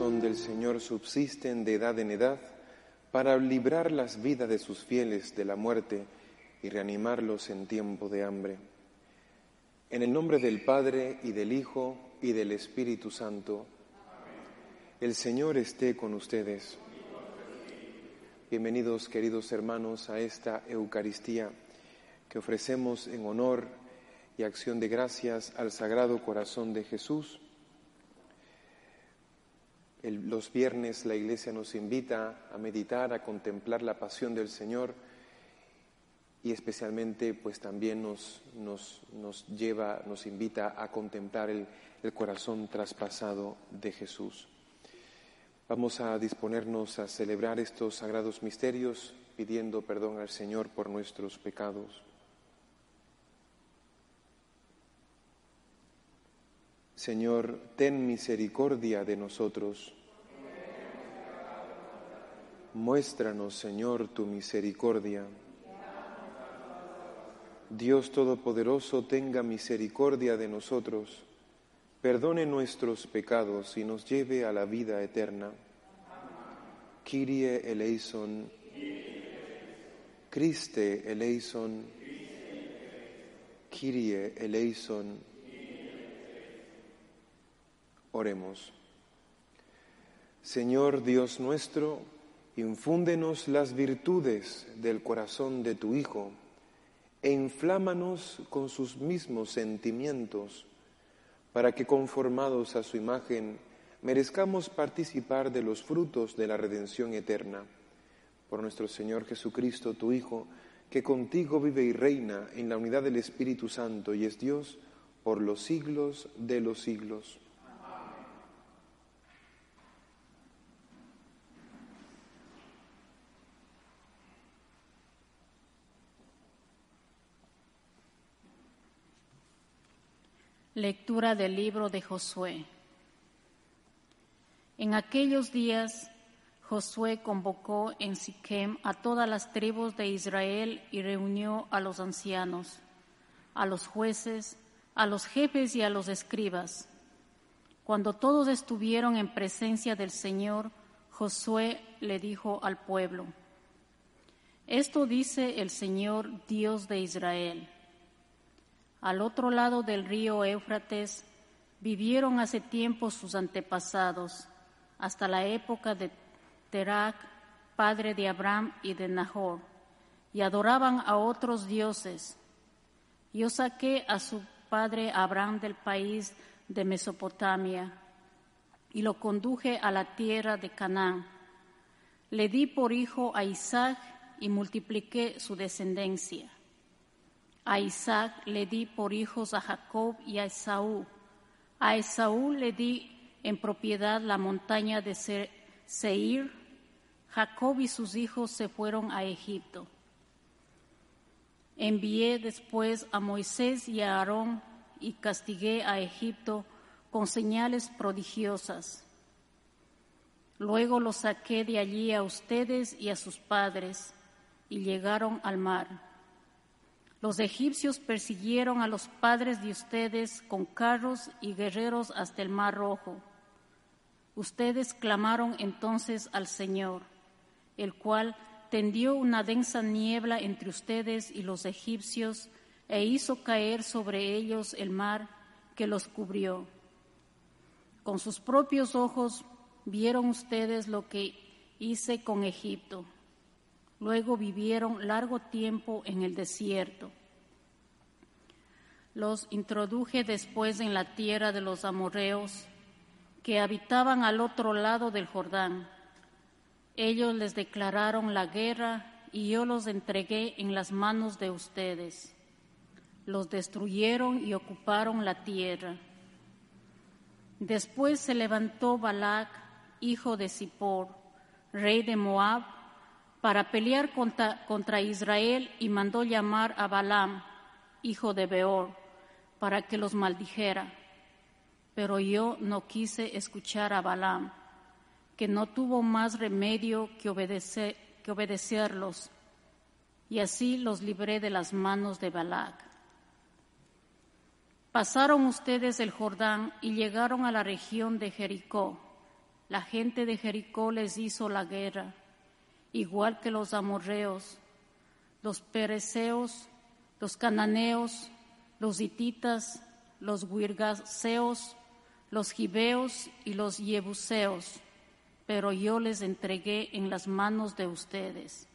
del Señor subsisten de edad en edad para librar las vidas de sus fieles de la muerte y reanimarlos en tiempo de hambre. En el nombre del Padre y del Hijo y del Espíritu Santo, el Señor esté con ustedes. Bienvenidos queridos hermanos a esta Eucaristía que ofrecemos en honor y acción de gracias al Sagrado Corazón de Jesús. Los viernes la Iglesia nos invita a meditar, a contemplar la pasión del Señor y especialmente pues también nos, nos, nos lleva, nos invita a contemplar el, el corazón traspasado de Jesús. Vamos a disponernos a celebrar estos sagrados misterios pidiendo perdón al Señor por nuestros pecados. Señor, ten misericordia de nosotros. Muéstranos, Señor, tu misericordia. Dios Todopoderoso, tenga misericordia de nosotros, perdone nuestros pecados y nos lleve a la vida eterna. Kyrie eleison, Christe eleison, Kyrie eleison. Oremos. Señor Dios nuestro, infúndenos las virtudes del corazón de tu Hijo e inflámanos con sus mismos sentimientos, para que conformados a su imagen merezcamos participar de los frutos de la redención eterna. Por nuestro Señor Jesucristo, tu Hijo, que contigo vive y reina en la unidad del Espíritu Santo y es Dios por los siglos de los siglos. Lectura del libro de Josué. En aquellos días Josué convocó en Siquem a todas las tribus de Israel y reunió a los ancianos, a los jueces, a los jefes y a los escribas. Cuando todos estuvieron en presencia del Señor, Josué le dijo al pueblo, Esto dice el Señor Dios de Israel al otro lado del río Éufrates, vivieron hace tiempo sus antepasados, hasta la época de Terac, padre de Abraham y de Nahor, y adoraban a otros dioses. Yo saqué a su padre Abraham del país de Mesopotamia y lo conduje a la tierra de Canaán. Le di por hijo a Isaac y multipliqué su descendencia. A Isaac le di por hijos a Jacob y a Esaú. A Esaú le di en propiedad la montaña de Seir. Jacob y sus hijos se fueron a Egipto. Envié después a Moisés y a Aarón y castigué a Egipto con señales prodigiosas. Luego los saqué de allí a ustedes y a sus padres y llegaron al mar. Los egipcios persiguieron a los padres de ustedes con carros y guerreros hasta el mar rojo. Ustedes clamaron entonces al Señor, el cual tendió una densa niebla entre ustedes y los egipcios e hizo caer sobre ellos el mar que los cubrió. Con sus propios ojos vieron ustedes lo que hice con Egipto Luego vivieron largo tiempo en el desierto. Los introduje después en la tierra de los amorreos que habitaban al otro lado del Jordán. Ellos les declararon la guerra y yo los entregué en las manos de ustedes. Los destruyeron y ocuparon la tierra. Después se levantó Balac, hijo de Zippor, rey de Moab, para pelear contra, Israel y mandó llamar a Balaam, hijo de Beor, para que los maldijera. Pero yo no quise escuchar a Balaam, que no tuvo más remedio que, que obedecerlos, y así los libré de las manos de Balac. Pasaron ustedes el Jordán y llegaron a la región de Jericó. la gente de Jericó les hizo la guerra, igual que los amorreos, los pereceos, los cananeos, los hititas, los huirgaseos, los gibeos y los yebuseos, pero yo les entregué en las manos de ustedes.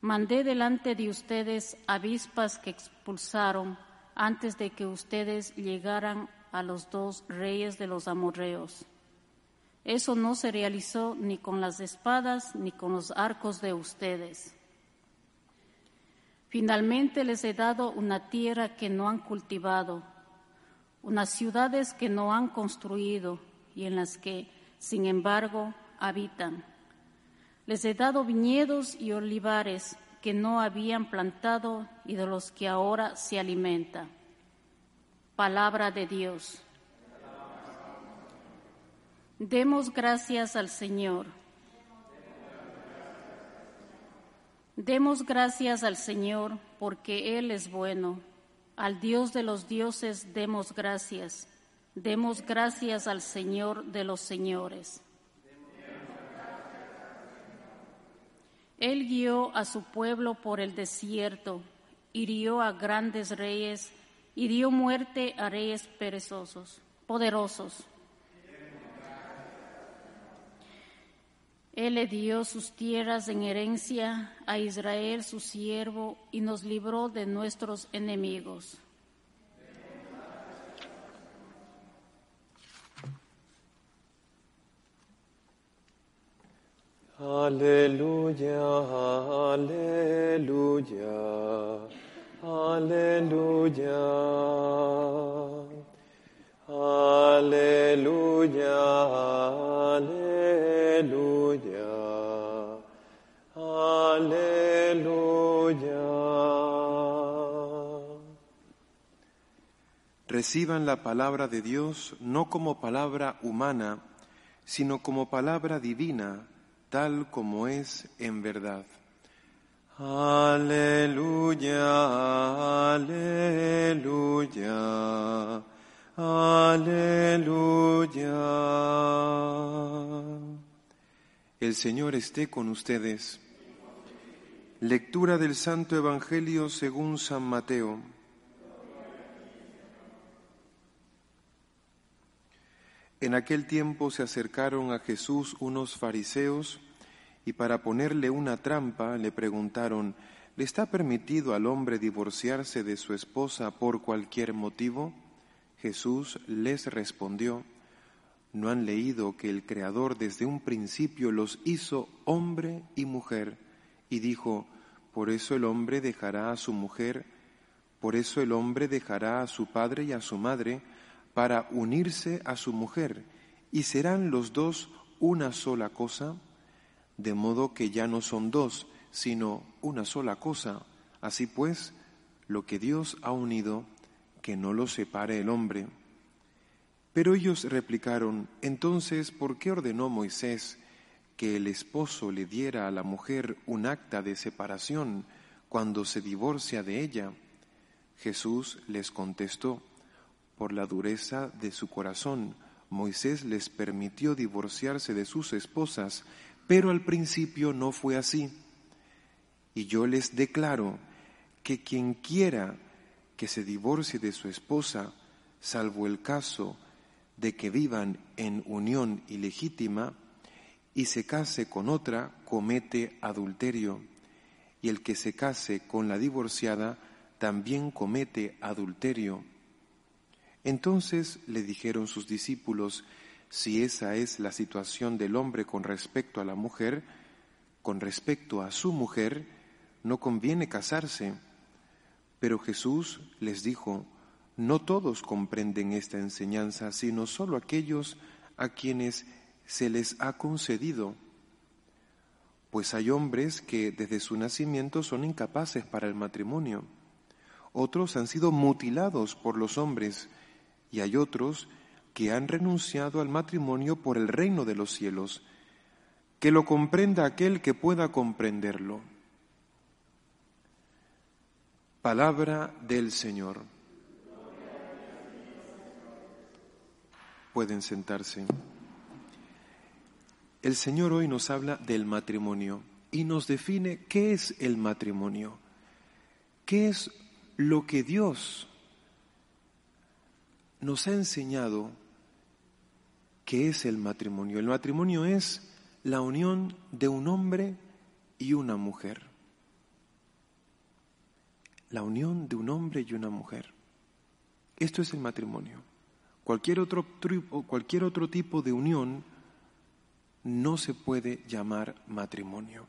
Mandé delante de ustedes avispas que expulsaron antes de que ustedes llegaran a los dos reyes de los amorreos eso no se realizó ni con las espadas ni con los arcos de ustedes. Finalmente les he dado una tierra que no han cultivado, unas ciudades que no han construido y en las que, sin embargo, habitan. Les he dado viñedos y olivares que no habían plantado y de los que ahora se alimenta. Palabra de Dios. Demos gracias al Señor. Demos gracias al Señor porque Él es bueno. Al Dios de los dioses demos gracias. Demos gracias al Señor de los señores. Él guió a su pueblo por el desierto, hirió a grandes reyes y dio muerte a reyes perezosos, poderosos. Él le dio sus tierras en herencia a Israel, su siervo, y nos libró de nuestros enemigos. Aleluya, aleluya, aleluya. Aleluya, aleluya, Reciban la palabra de Dios no como palabra humana, sino como palabra divina, tal como es en verdad. Aleluya, aleluya. Aleluya. El Señor esté con ustedes. Lectura del Santo Evangelio según San Mateo. En aquel tiempo se acercaron a Jesús unos fariseos y para ponerle una trampa le preguntaron, ¿le está permitido al hombre divorciarse de su esposa por cualquier motivo? Jesús les respondió, ¿no han leído que el Creador desde un principio los hizo hombre y mujer? Y dijo, por eso el hombre dejará a su mujer, por eso el hombre dejará a su padre y a su madre, para unirse a su mujer, y serán los dos una sola cosa, de modo que ya no son dos, sino una sola cosa. Así pues, lo que Dios ha unido, que no lo separe el hombre. Pero ellos replicaron, entonces, ¿por qué ordenó Moisés que el esposo le diera a la mujer un acta de separación cuando se divorcia de ella? Jesús les contestó, por la dureza de su corazón, Moisés les permitió divorciarse de sus esposas, pero al principio no fue así. Y yo les declaro que quien quiera que se divorcie de su esposa, salvo el caso de que vivan en unión ilegítima, y se case con otra, comete adulterio, y el que se case con la divorciada también comete adulterio. Entonces le dijeron sus discípulos, si esa es la situación del hombre con respecto a la mujer, con respecto a su mujer, no conviene casarse pero Jesús les dijo, no todos comprenden esta enseñanza, sino solo aquellos a quienes se les ha concedido. Pues hay hombres que desde su nacimiento son incapaces para el matrimonio. Otros han sido mutilados por los hombres y hay otros que han renunciado al matrimonio por el reino de los cielos. Que lo comprenda aquel que pueda comprenderlo. Palabra del Señor. Pueden sentarse. el Señor hoy nos habla del matrimonio y nos define qué es el matrimonio, qué es lo que Dios nos ha enseñado que es el matrimonio. El matrimonio es la unión de un hombre y una mujer. La unión de un hombre y una mujer. Esto es el matrimonio. Cualquier otro, cualquier otro tipo de unión no se puede llamar matrimonio.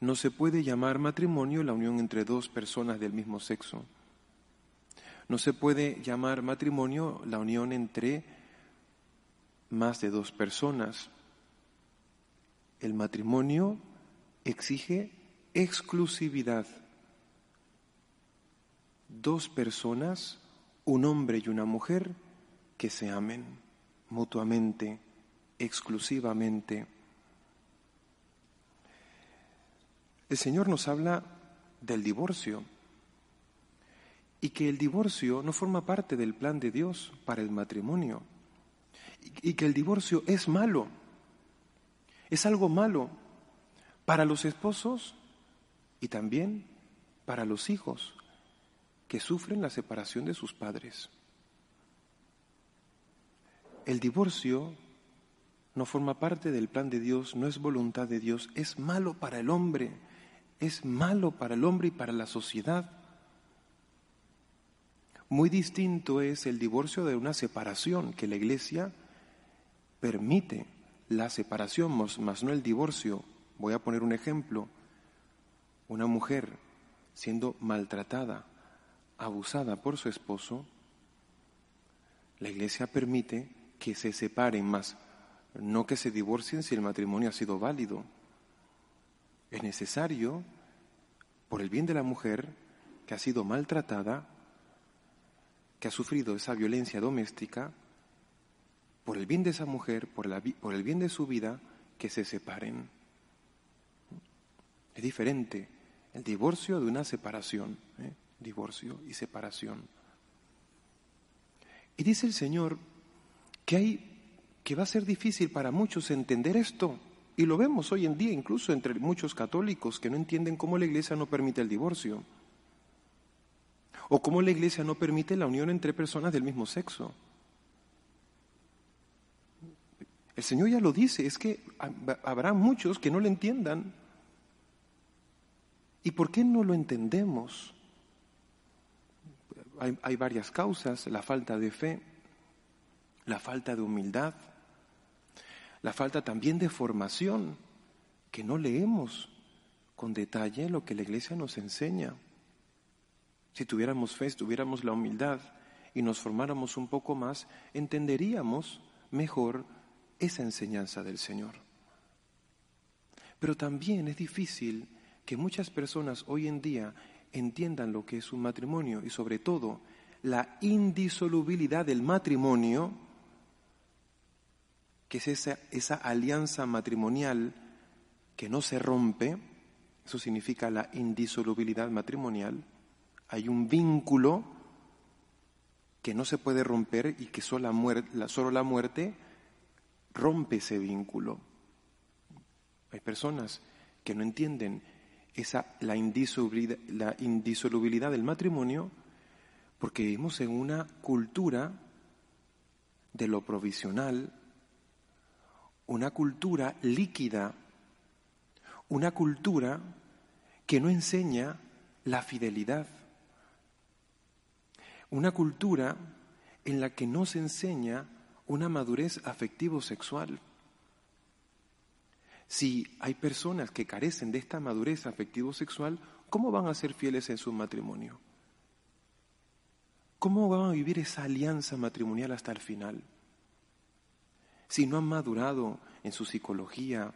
No se puede llamar matrimonio la unión entre dos personas del mismo sexo. No se puede llamar matrimonio la unión entre más de dos personas. El matrimonio exige exclusividad. Dos personas, un hombre y una mujer, que se amen mutuamente exclusivamente. El Señor nos habla del divorcio y que el divorcio no forma parte del plan de Dios para el matrimonio y que el divorcio es malo, es algo malo para los esposos y también para los hijos que sufren la separación de sus padres. El divorcio no forma parte del plan de Dios, no es voluntad de Dios, es malo para el hombre, es malo para el hombre y para la sociedad. Muy distinto es el divorcio de una separación, que la Iglesia permite la separación, más no el divorcio. Voy a poner un ejemplo. Una mujer siendo maltratada, abusada por su esposo, la Iglesia permite que se separen más no que se divorcien si el matrimonio ha sido válido. Es necesario, por el bien de la mujer que ha sido maltratada, que ha sufrido esa violencia doméstica, por el bien de esa mujer, por, el bien de su vida, que se separen. Es diferente el divorcio de una separación, ¿eh? divorcio y separación. Y dice el Señor que hay que va a ser difícil para muchos entender esto. Y lo vemos hoy en día incluso entre muchos católicos que no entienden cómo la Iglesia no permite el divorcio. O cómo la Iglesia no permite la unión entre personas del mismo sexo. El Señor ya lo dice, es que habrá muchos que no lo entiendan. ¿Y por qué no lo entendemos? Hay, hay varias causas, la falta de fe, la falta de humildad, la falta también de formación, que no leemos con detalle lo que la Iglesia nos enseña. Si tuviéramos fe, si tuviéramos la humildad y nos formáramos un poco más, entenderíamos mejor esa enseñanza del Señor. Pero también es difícil que muchas personas hoy en día entiendan lo que es un matrimonio y sobre todo la indisolubilidad del matrimonio que es esa, esa alianza matrimonial que no se rompe, eso significa la indisolubilidad matrimonial, hay un vínculo que no se puede romper y que solo la muerte, rompe ese vínculo. Hay personas que no entienden esa, la, indisolubilidad, la indisolubilidad del matrimonio porque vivimos en una cultura de lo provisional, una cultura líquida, una cultura que no enseña la fidelidad, una cultura en la que no se enseña una madurez afectivo-sexual. Si hay personas que carecen de esta madurez afectivo-sexual, ¿cómo van a ser fieles en su matrimonio? ¿Cómo van a vivir esa alianza matrimonial hasta el final? si no han madurado en su psicología,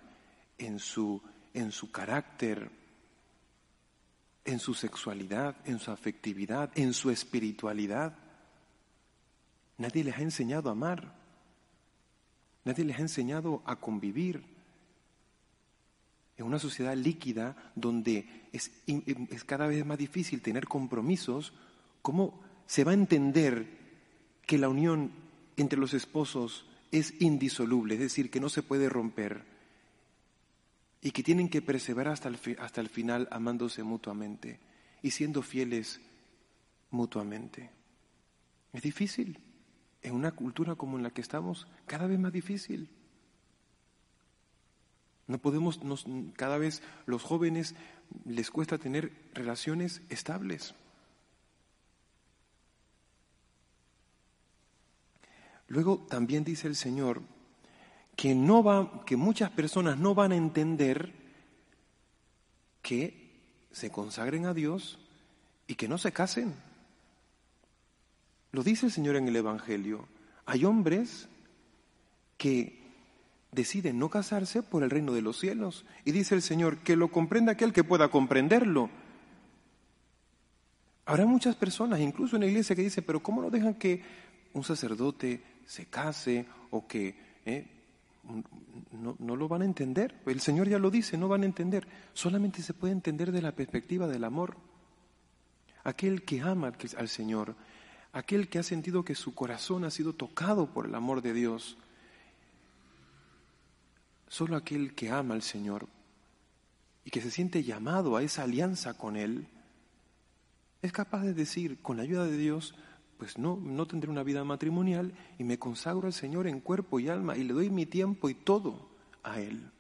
en su, en su carácter, en su sexualidad, en su afectividad, en su espiritualidad. Nadie les ha enseñado a amar. Nadie les ha enseñado a convivir. En una sociedad líquida donde es, es, cada vez más difícil tener compromisos, ¿cómo se va a entender que la unión entre los esposos es indisoluble, es decir, que no se puede romper y que tienen que perseverar hasta el, hasta el final amándose mutuamente y siendo fieles mutuamente. Es difícil. En una cultura como en la que estamos, cada vez más difícil. No podemos, cada vez los jóvenes les cuesta tener relaciones estables. Luego también dice el Señor que no va, que muchas personas no van a entender que se consagren a Dios y que no se casen. Lo dice el Señor en el Evangelio. Hay hombres que deciden no casarse por el reino de los cielos. Y dice el Señor, que lo comprenda aquel que pueda comprenderlo. Habrá muchas personas, incluso en la iglesia, que dicen, pero ¿cómo no dejan que un sacerdote se case o que eh, no, no, lo van a entender? El Señor ya lo dice, no van a entender. Solamente se puede entender de la perspectiva del amor. Aquel que ama al Señor, aquel que ha sentido que su corazón ha sido tocado por el amor de Dios, Solo aquel que ama al Señor y que se siente llamado a esa alianza con Él, es capaz de decir, con la ayuda de Dios, pues no, no tendré una vida matrimonial y me consagro al Señor en cuerpo y alma y le doy mi tiempo y todo a Él.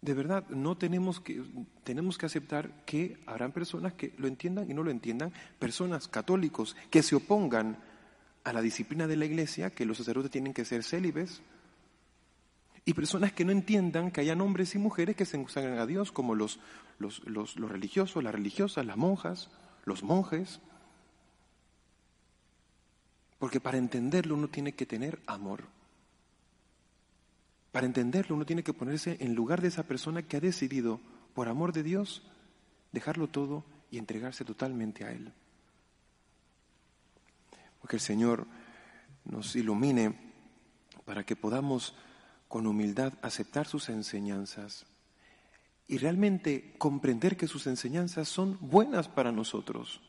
De verdad, no tenemos que, tenemos que aceptar que habrán personas que lo entiendan y no lo entiendan, personas católicos que se opongan a la disciplina de la iglesia, que los sacerdotes tienen que ser célibes, y personas que no entiendan que hayan hombres y mujeres que se consagran a Dios, como los, los, los, los religiosos, las religiosas, las monjas, los monjes. Porque para entenderlo uno tiene que tener amor. Para entenderlo uno tiene que ponerse en lugar de esa persona que ha decidido, por amor de Dios, dejarlo todo y entregarse totalmente a Él. Porque el Señor nos ilumine para que podamos con humildad aceptar sus enseñanzas y realmente comprender que sus enseñanzas son buenas para nosotros.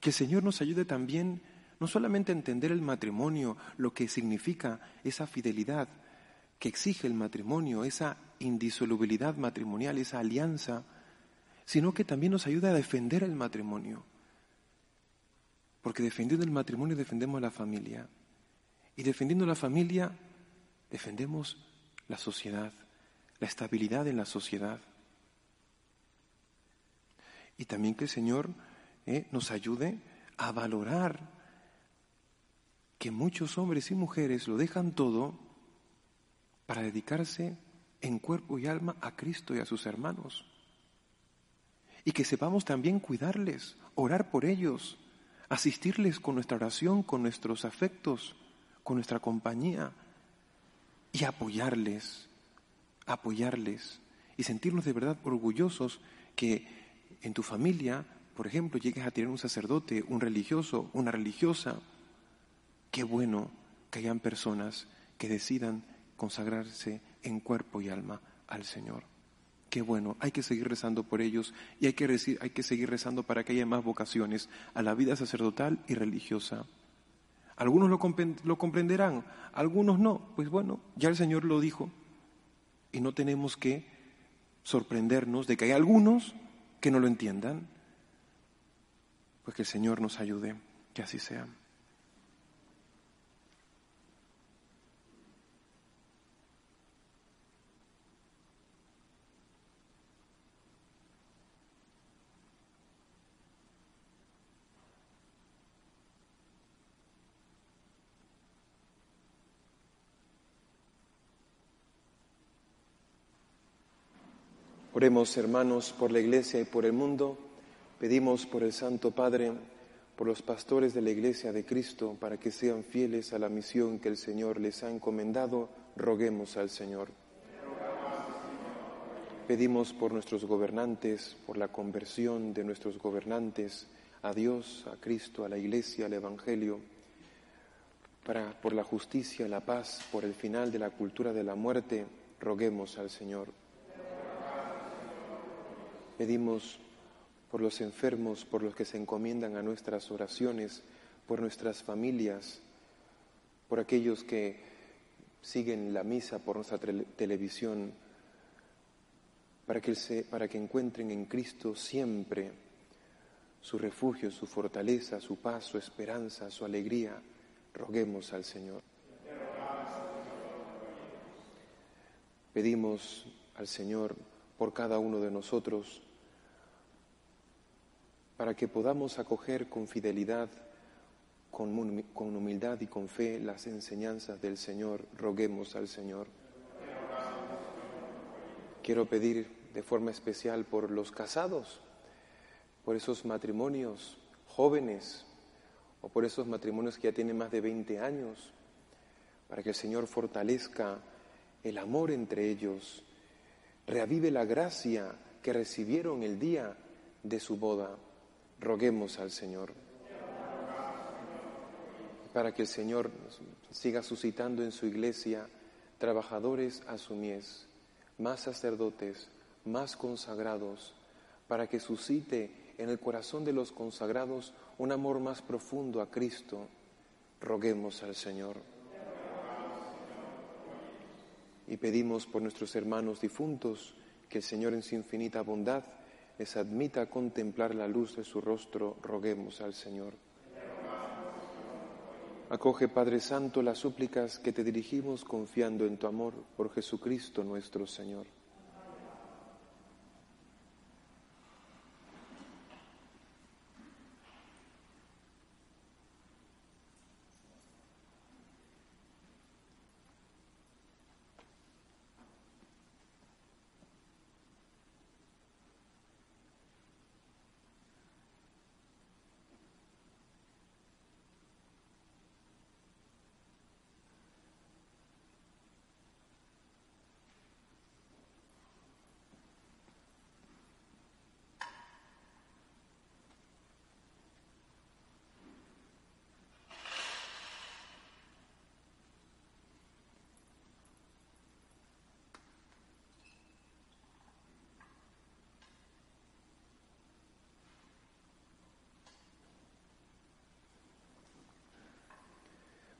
Que el Señor nos ayude también no solamente a entender el matrimonio, lo que significa esa fidelidad que exige el matrimonio, esa indisolubilidad matrimonial, esa alianza, sino que también nos ayude a defender el matrimonio porque defendiendo el matrimonio defendemos la familia. Y defendiendo la familia defendemos la sociedad, la estabilidad en la sociedad. Y también que el Señor eh, nos ayude a valorar que muchos hombres y mujeres lo dejan todo para dedicarse en cuerpo y alma a Cristo y a sus hermanos. Y que sepamos también cuidarles, orar por ellos, asistirles con nuestra oración, con nuestros afectos, con nuestra compañía y apoyarles, apoyarles y sentirnos de verdad orgullosos que en tu familia, por ejemplo, llegues a tener un sacerdote, un religioso, una religiosa. Qué bueno que hayan personas que decidan consagrarse en cuerpo y alma al Señor. Qué bueno, hay que seguir rezando por ellos y hay que, hay que seguir rezando para que haya más vocaciones a la vida sacerdotal y religiosa. Algunos lo, lo comprenderán, algunos no. Pues bueno, ya el Señor lo dijo y no tenemos que sorprendernos de que hay algunos que no lo entiendan. Pues que el Señor nos ayude, que así sea. Oremos, hermanos, por la Iglesia y por el mundo. Pedimos por el Santo Padre, por los pastores de la Iglesia de Cristo, para que sean fieles a la misión que el Señor les ha encomendado. Roguemos al Señor. Pedimos por nuestros gobernantes, por la conversión de nuestros gobernantes a Dios, a Cristo, a la Iglesia, al Evangelio, para, por la justicia, la paz, por el final de la cultura de la muerte. Roguemos al Señor. Pedimos por los enfermos, por los que se encomiendan a nuestras oraciones, por nuestras familias, por aquellos que siguen la misa por nuestra televisión, para que, para que encuentren en Cristo siempre su refugio, su fortaleza, su paz, su esperanza, su alegría. Roguemos al Señor. Pedimos al Señor por cada uno de nosotros para que podamos acoger con fidelidad, con, humildad y con fe las enseñanzas del Señor. Roguemos al Señor. Quiero pedir de forma especial por los casados, por esos matrimonios jóvenes o por esos matrimonios que ya tienen más de 20 años, para que el Señor fortalezca el amor entre ellos, reavive la gracia que recibieron el día de su boda. Roguemos al Señor para que el Señor siga suscitando en su iglesia trabajadores a su mies, más sacerdotes, más consagrados, para que suscite en el corazón de los consagrados un amor más profundo a Cristo. Roguemos al Señor y pedimos por nuestros hermanos difuntos que el Señor en su infinita bondad les admita a contemplar la luz de su rostro, roguemos al Señor. Acoge, Padre Santo, las súplicas que te dirigimos confiando en tu amor por Jesucristo nuestro Señor.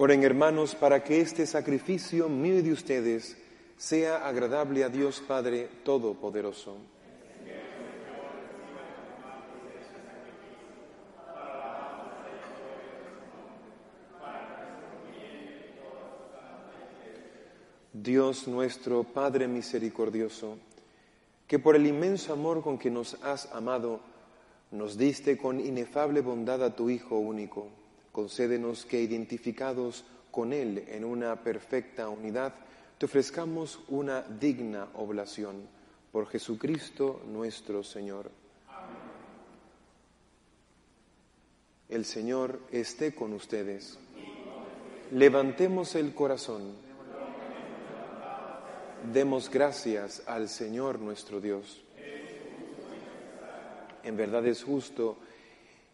Oren hermanos para que este sacrificio mío y de ustedes sea agradable a Dios Padre Todopoderoso. Dios nuestro Padre misericordioso, que por el inmenso amor con que nos has amado, nos diste con inefable bondad a tu Hijo único Concédenos que, identificados con Él en una perfecta unidad, te ofrezcamos una digna oblación por Jesucristo nuestro Señor. El Señor esté con ustedes. Levantemos el corazón. Demos gracias al Señor nuestro Dios. En verdad es justo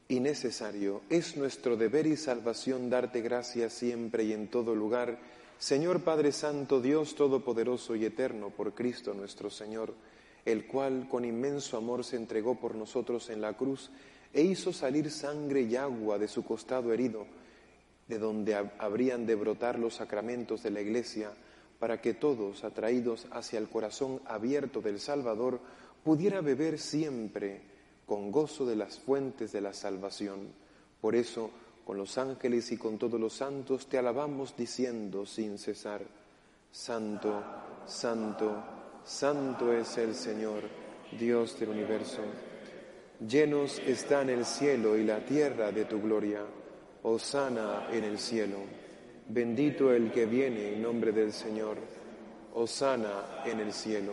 y necesario. Es nuestro deber y salvación darte gracias siempre y en todo lugar, Señor Padre Santo, Dios Todopoderoso y Eterno, por Cristo nuestro Señor, el cual con inmenso amor se entregó por nosotros en la cruz e hizo salir sangre y agua de su costado herido, de donde habrían de brotar los sacramentos de la Iglesia, para que todos, atraídos hacia el corazón abierto del Salvador, pudiera beber siempre con gozo de las fuentes de la salvación. Por eso, con los ángeles y con todos los santos, te alabamos diciendo sin cesar, Santo, Santo, Santo es el Señor, Dios del universo. Llenos están el cielo y la tierra de tu gloria. Osana en el cielo. Bendito el que viene en nombre del Señor. Osana en el cielo.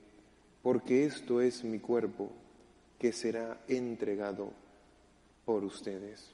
porque esto es mi cuerpo que será entregado por ustedes.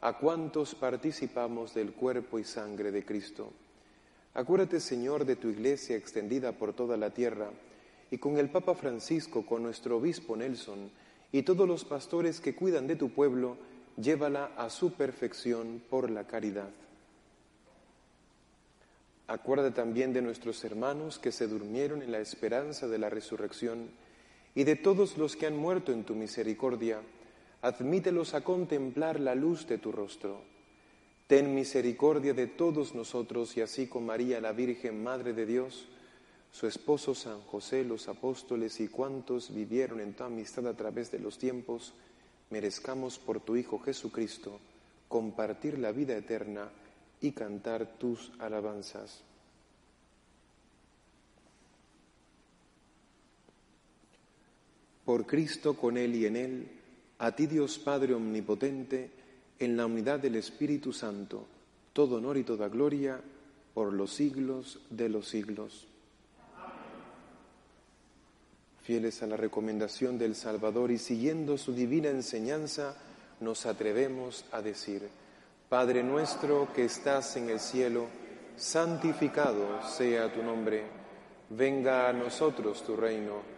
a cuantos participamos del cuerpo y sangre de Cristo. Acuérdate, Señor, de tu iglesia extendida por toda la tierra, y con el Papa Francisco, con nuestro obispo Nelson, y todos los pastores que cuidan de tu pueblo, llévala a su perfección por la caridad. Acuérdate también de nuestros hermanos que se durmieron en la esperanza de la resurrección, y de todos los que han muerto en tu misericordia, admítelos a contemplar la luz de tu rostro. Ten misericordia de todos nosotros y así con María la Virgen, Madre de Dios, su esposo San José, los apóstoles y cuantos vivieron en tu amistad a través de los tiempos, merezcamos por tu Hijo Jesucristo compartir la vida eterna y cantar tus alabanzas. Por Cristo, con Él y en Él, a ti Dios Padre Omnipotente, en la unidad del Espíritu Santo, todo honor y toda gloria por los siglos de los siglos. Fieles a la recomendación del Salvador y siguiendo su divina enseñanza, nos atrevemos a decir, Padre nuestro que estás en el cielo, santificado sea tu nombre, venga a nosotros tu reino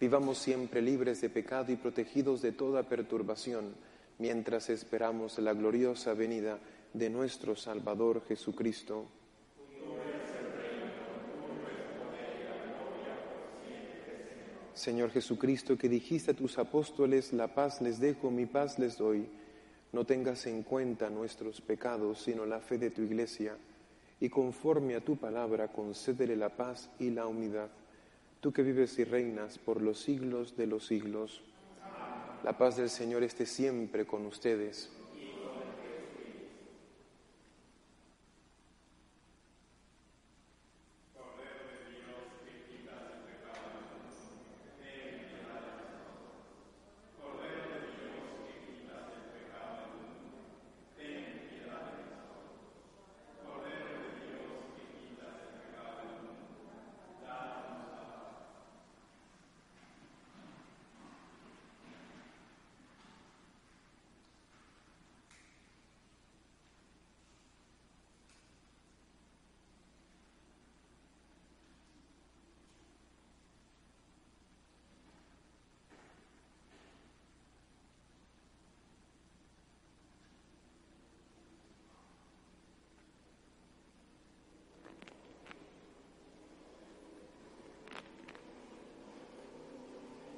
Vivamos siempre libres de pecado y protegidos de toda perturbación, mientras esperamos la gloriosa venida de nuestro Salvador Jesucristo. Señor Jesucristo, que dijiste a tus apóstoles, la paz les dejo, mi paz les doy, no tengas en cuenta nuestros pecados, sino la fe de tu iglesia, y conforme a tu palabra concédele la paz y la unidad. Tú que vives y reinas por los siglos de los siglos. La paz del Señor esté siempre con ustedes.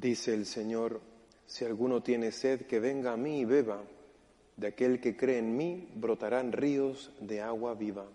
Dice el Señor, si alguno tiene sed, que venga a mí y beba. De aquel que cree en mí brotarán ríos de agua viva.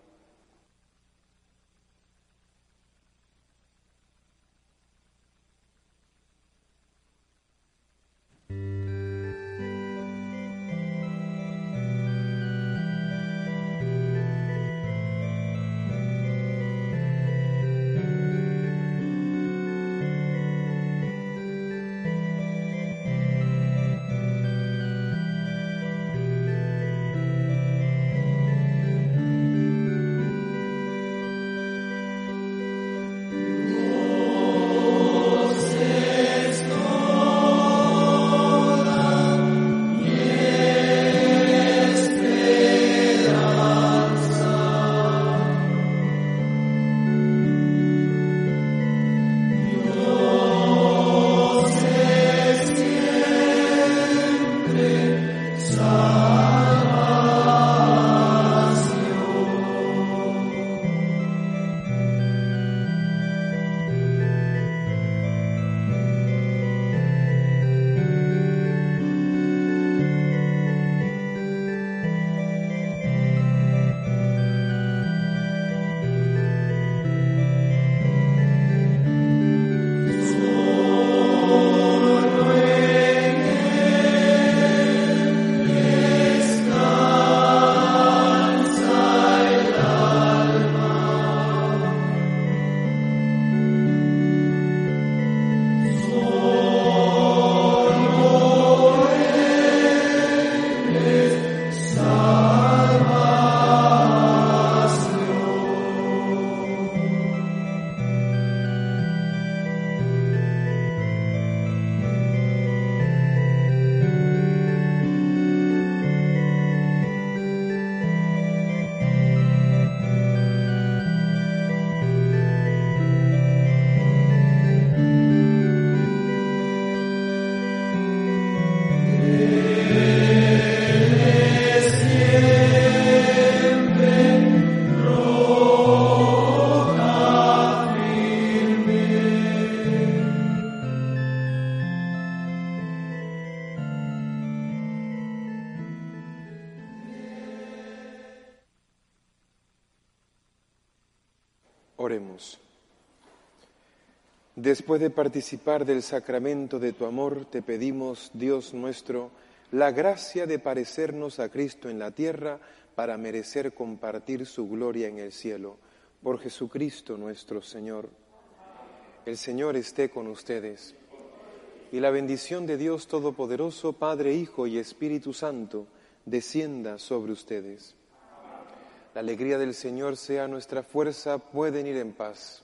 Después de participar del sacramento de tu amor, te pedimos, Dios nuestro, la gracia de parecernos a Cristo en la tierra para merecer compartir su gloria en el cielo. Por Jesucristo nuestro Señor. El Señor esté con ustedes. Y la bendición de Dios Todopoderoso, Padre, Hijo y Espíritu Santo, descienda sobre ustedes. La alegría del Señor sea nuestra fuerza, pueden ir en paz.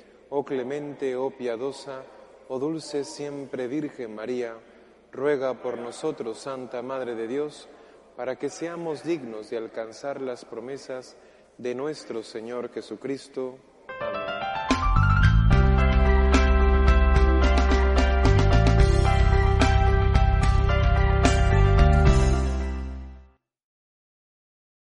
oh clemente, oh piadosa, oh dulce siempre Virgen María, ruega por nosotros, Santa Madre de Dios, para que seamos dignos de alcanzar las promesas de nuestro Señor Jesucristo.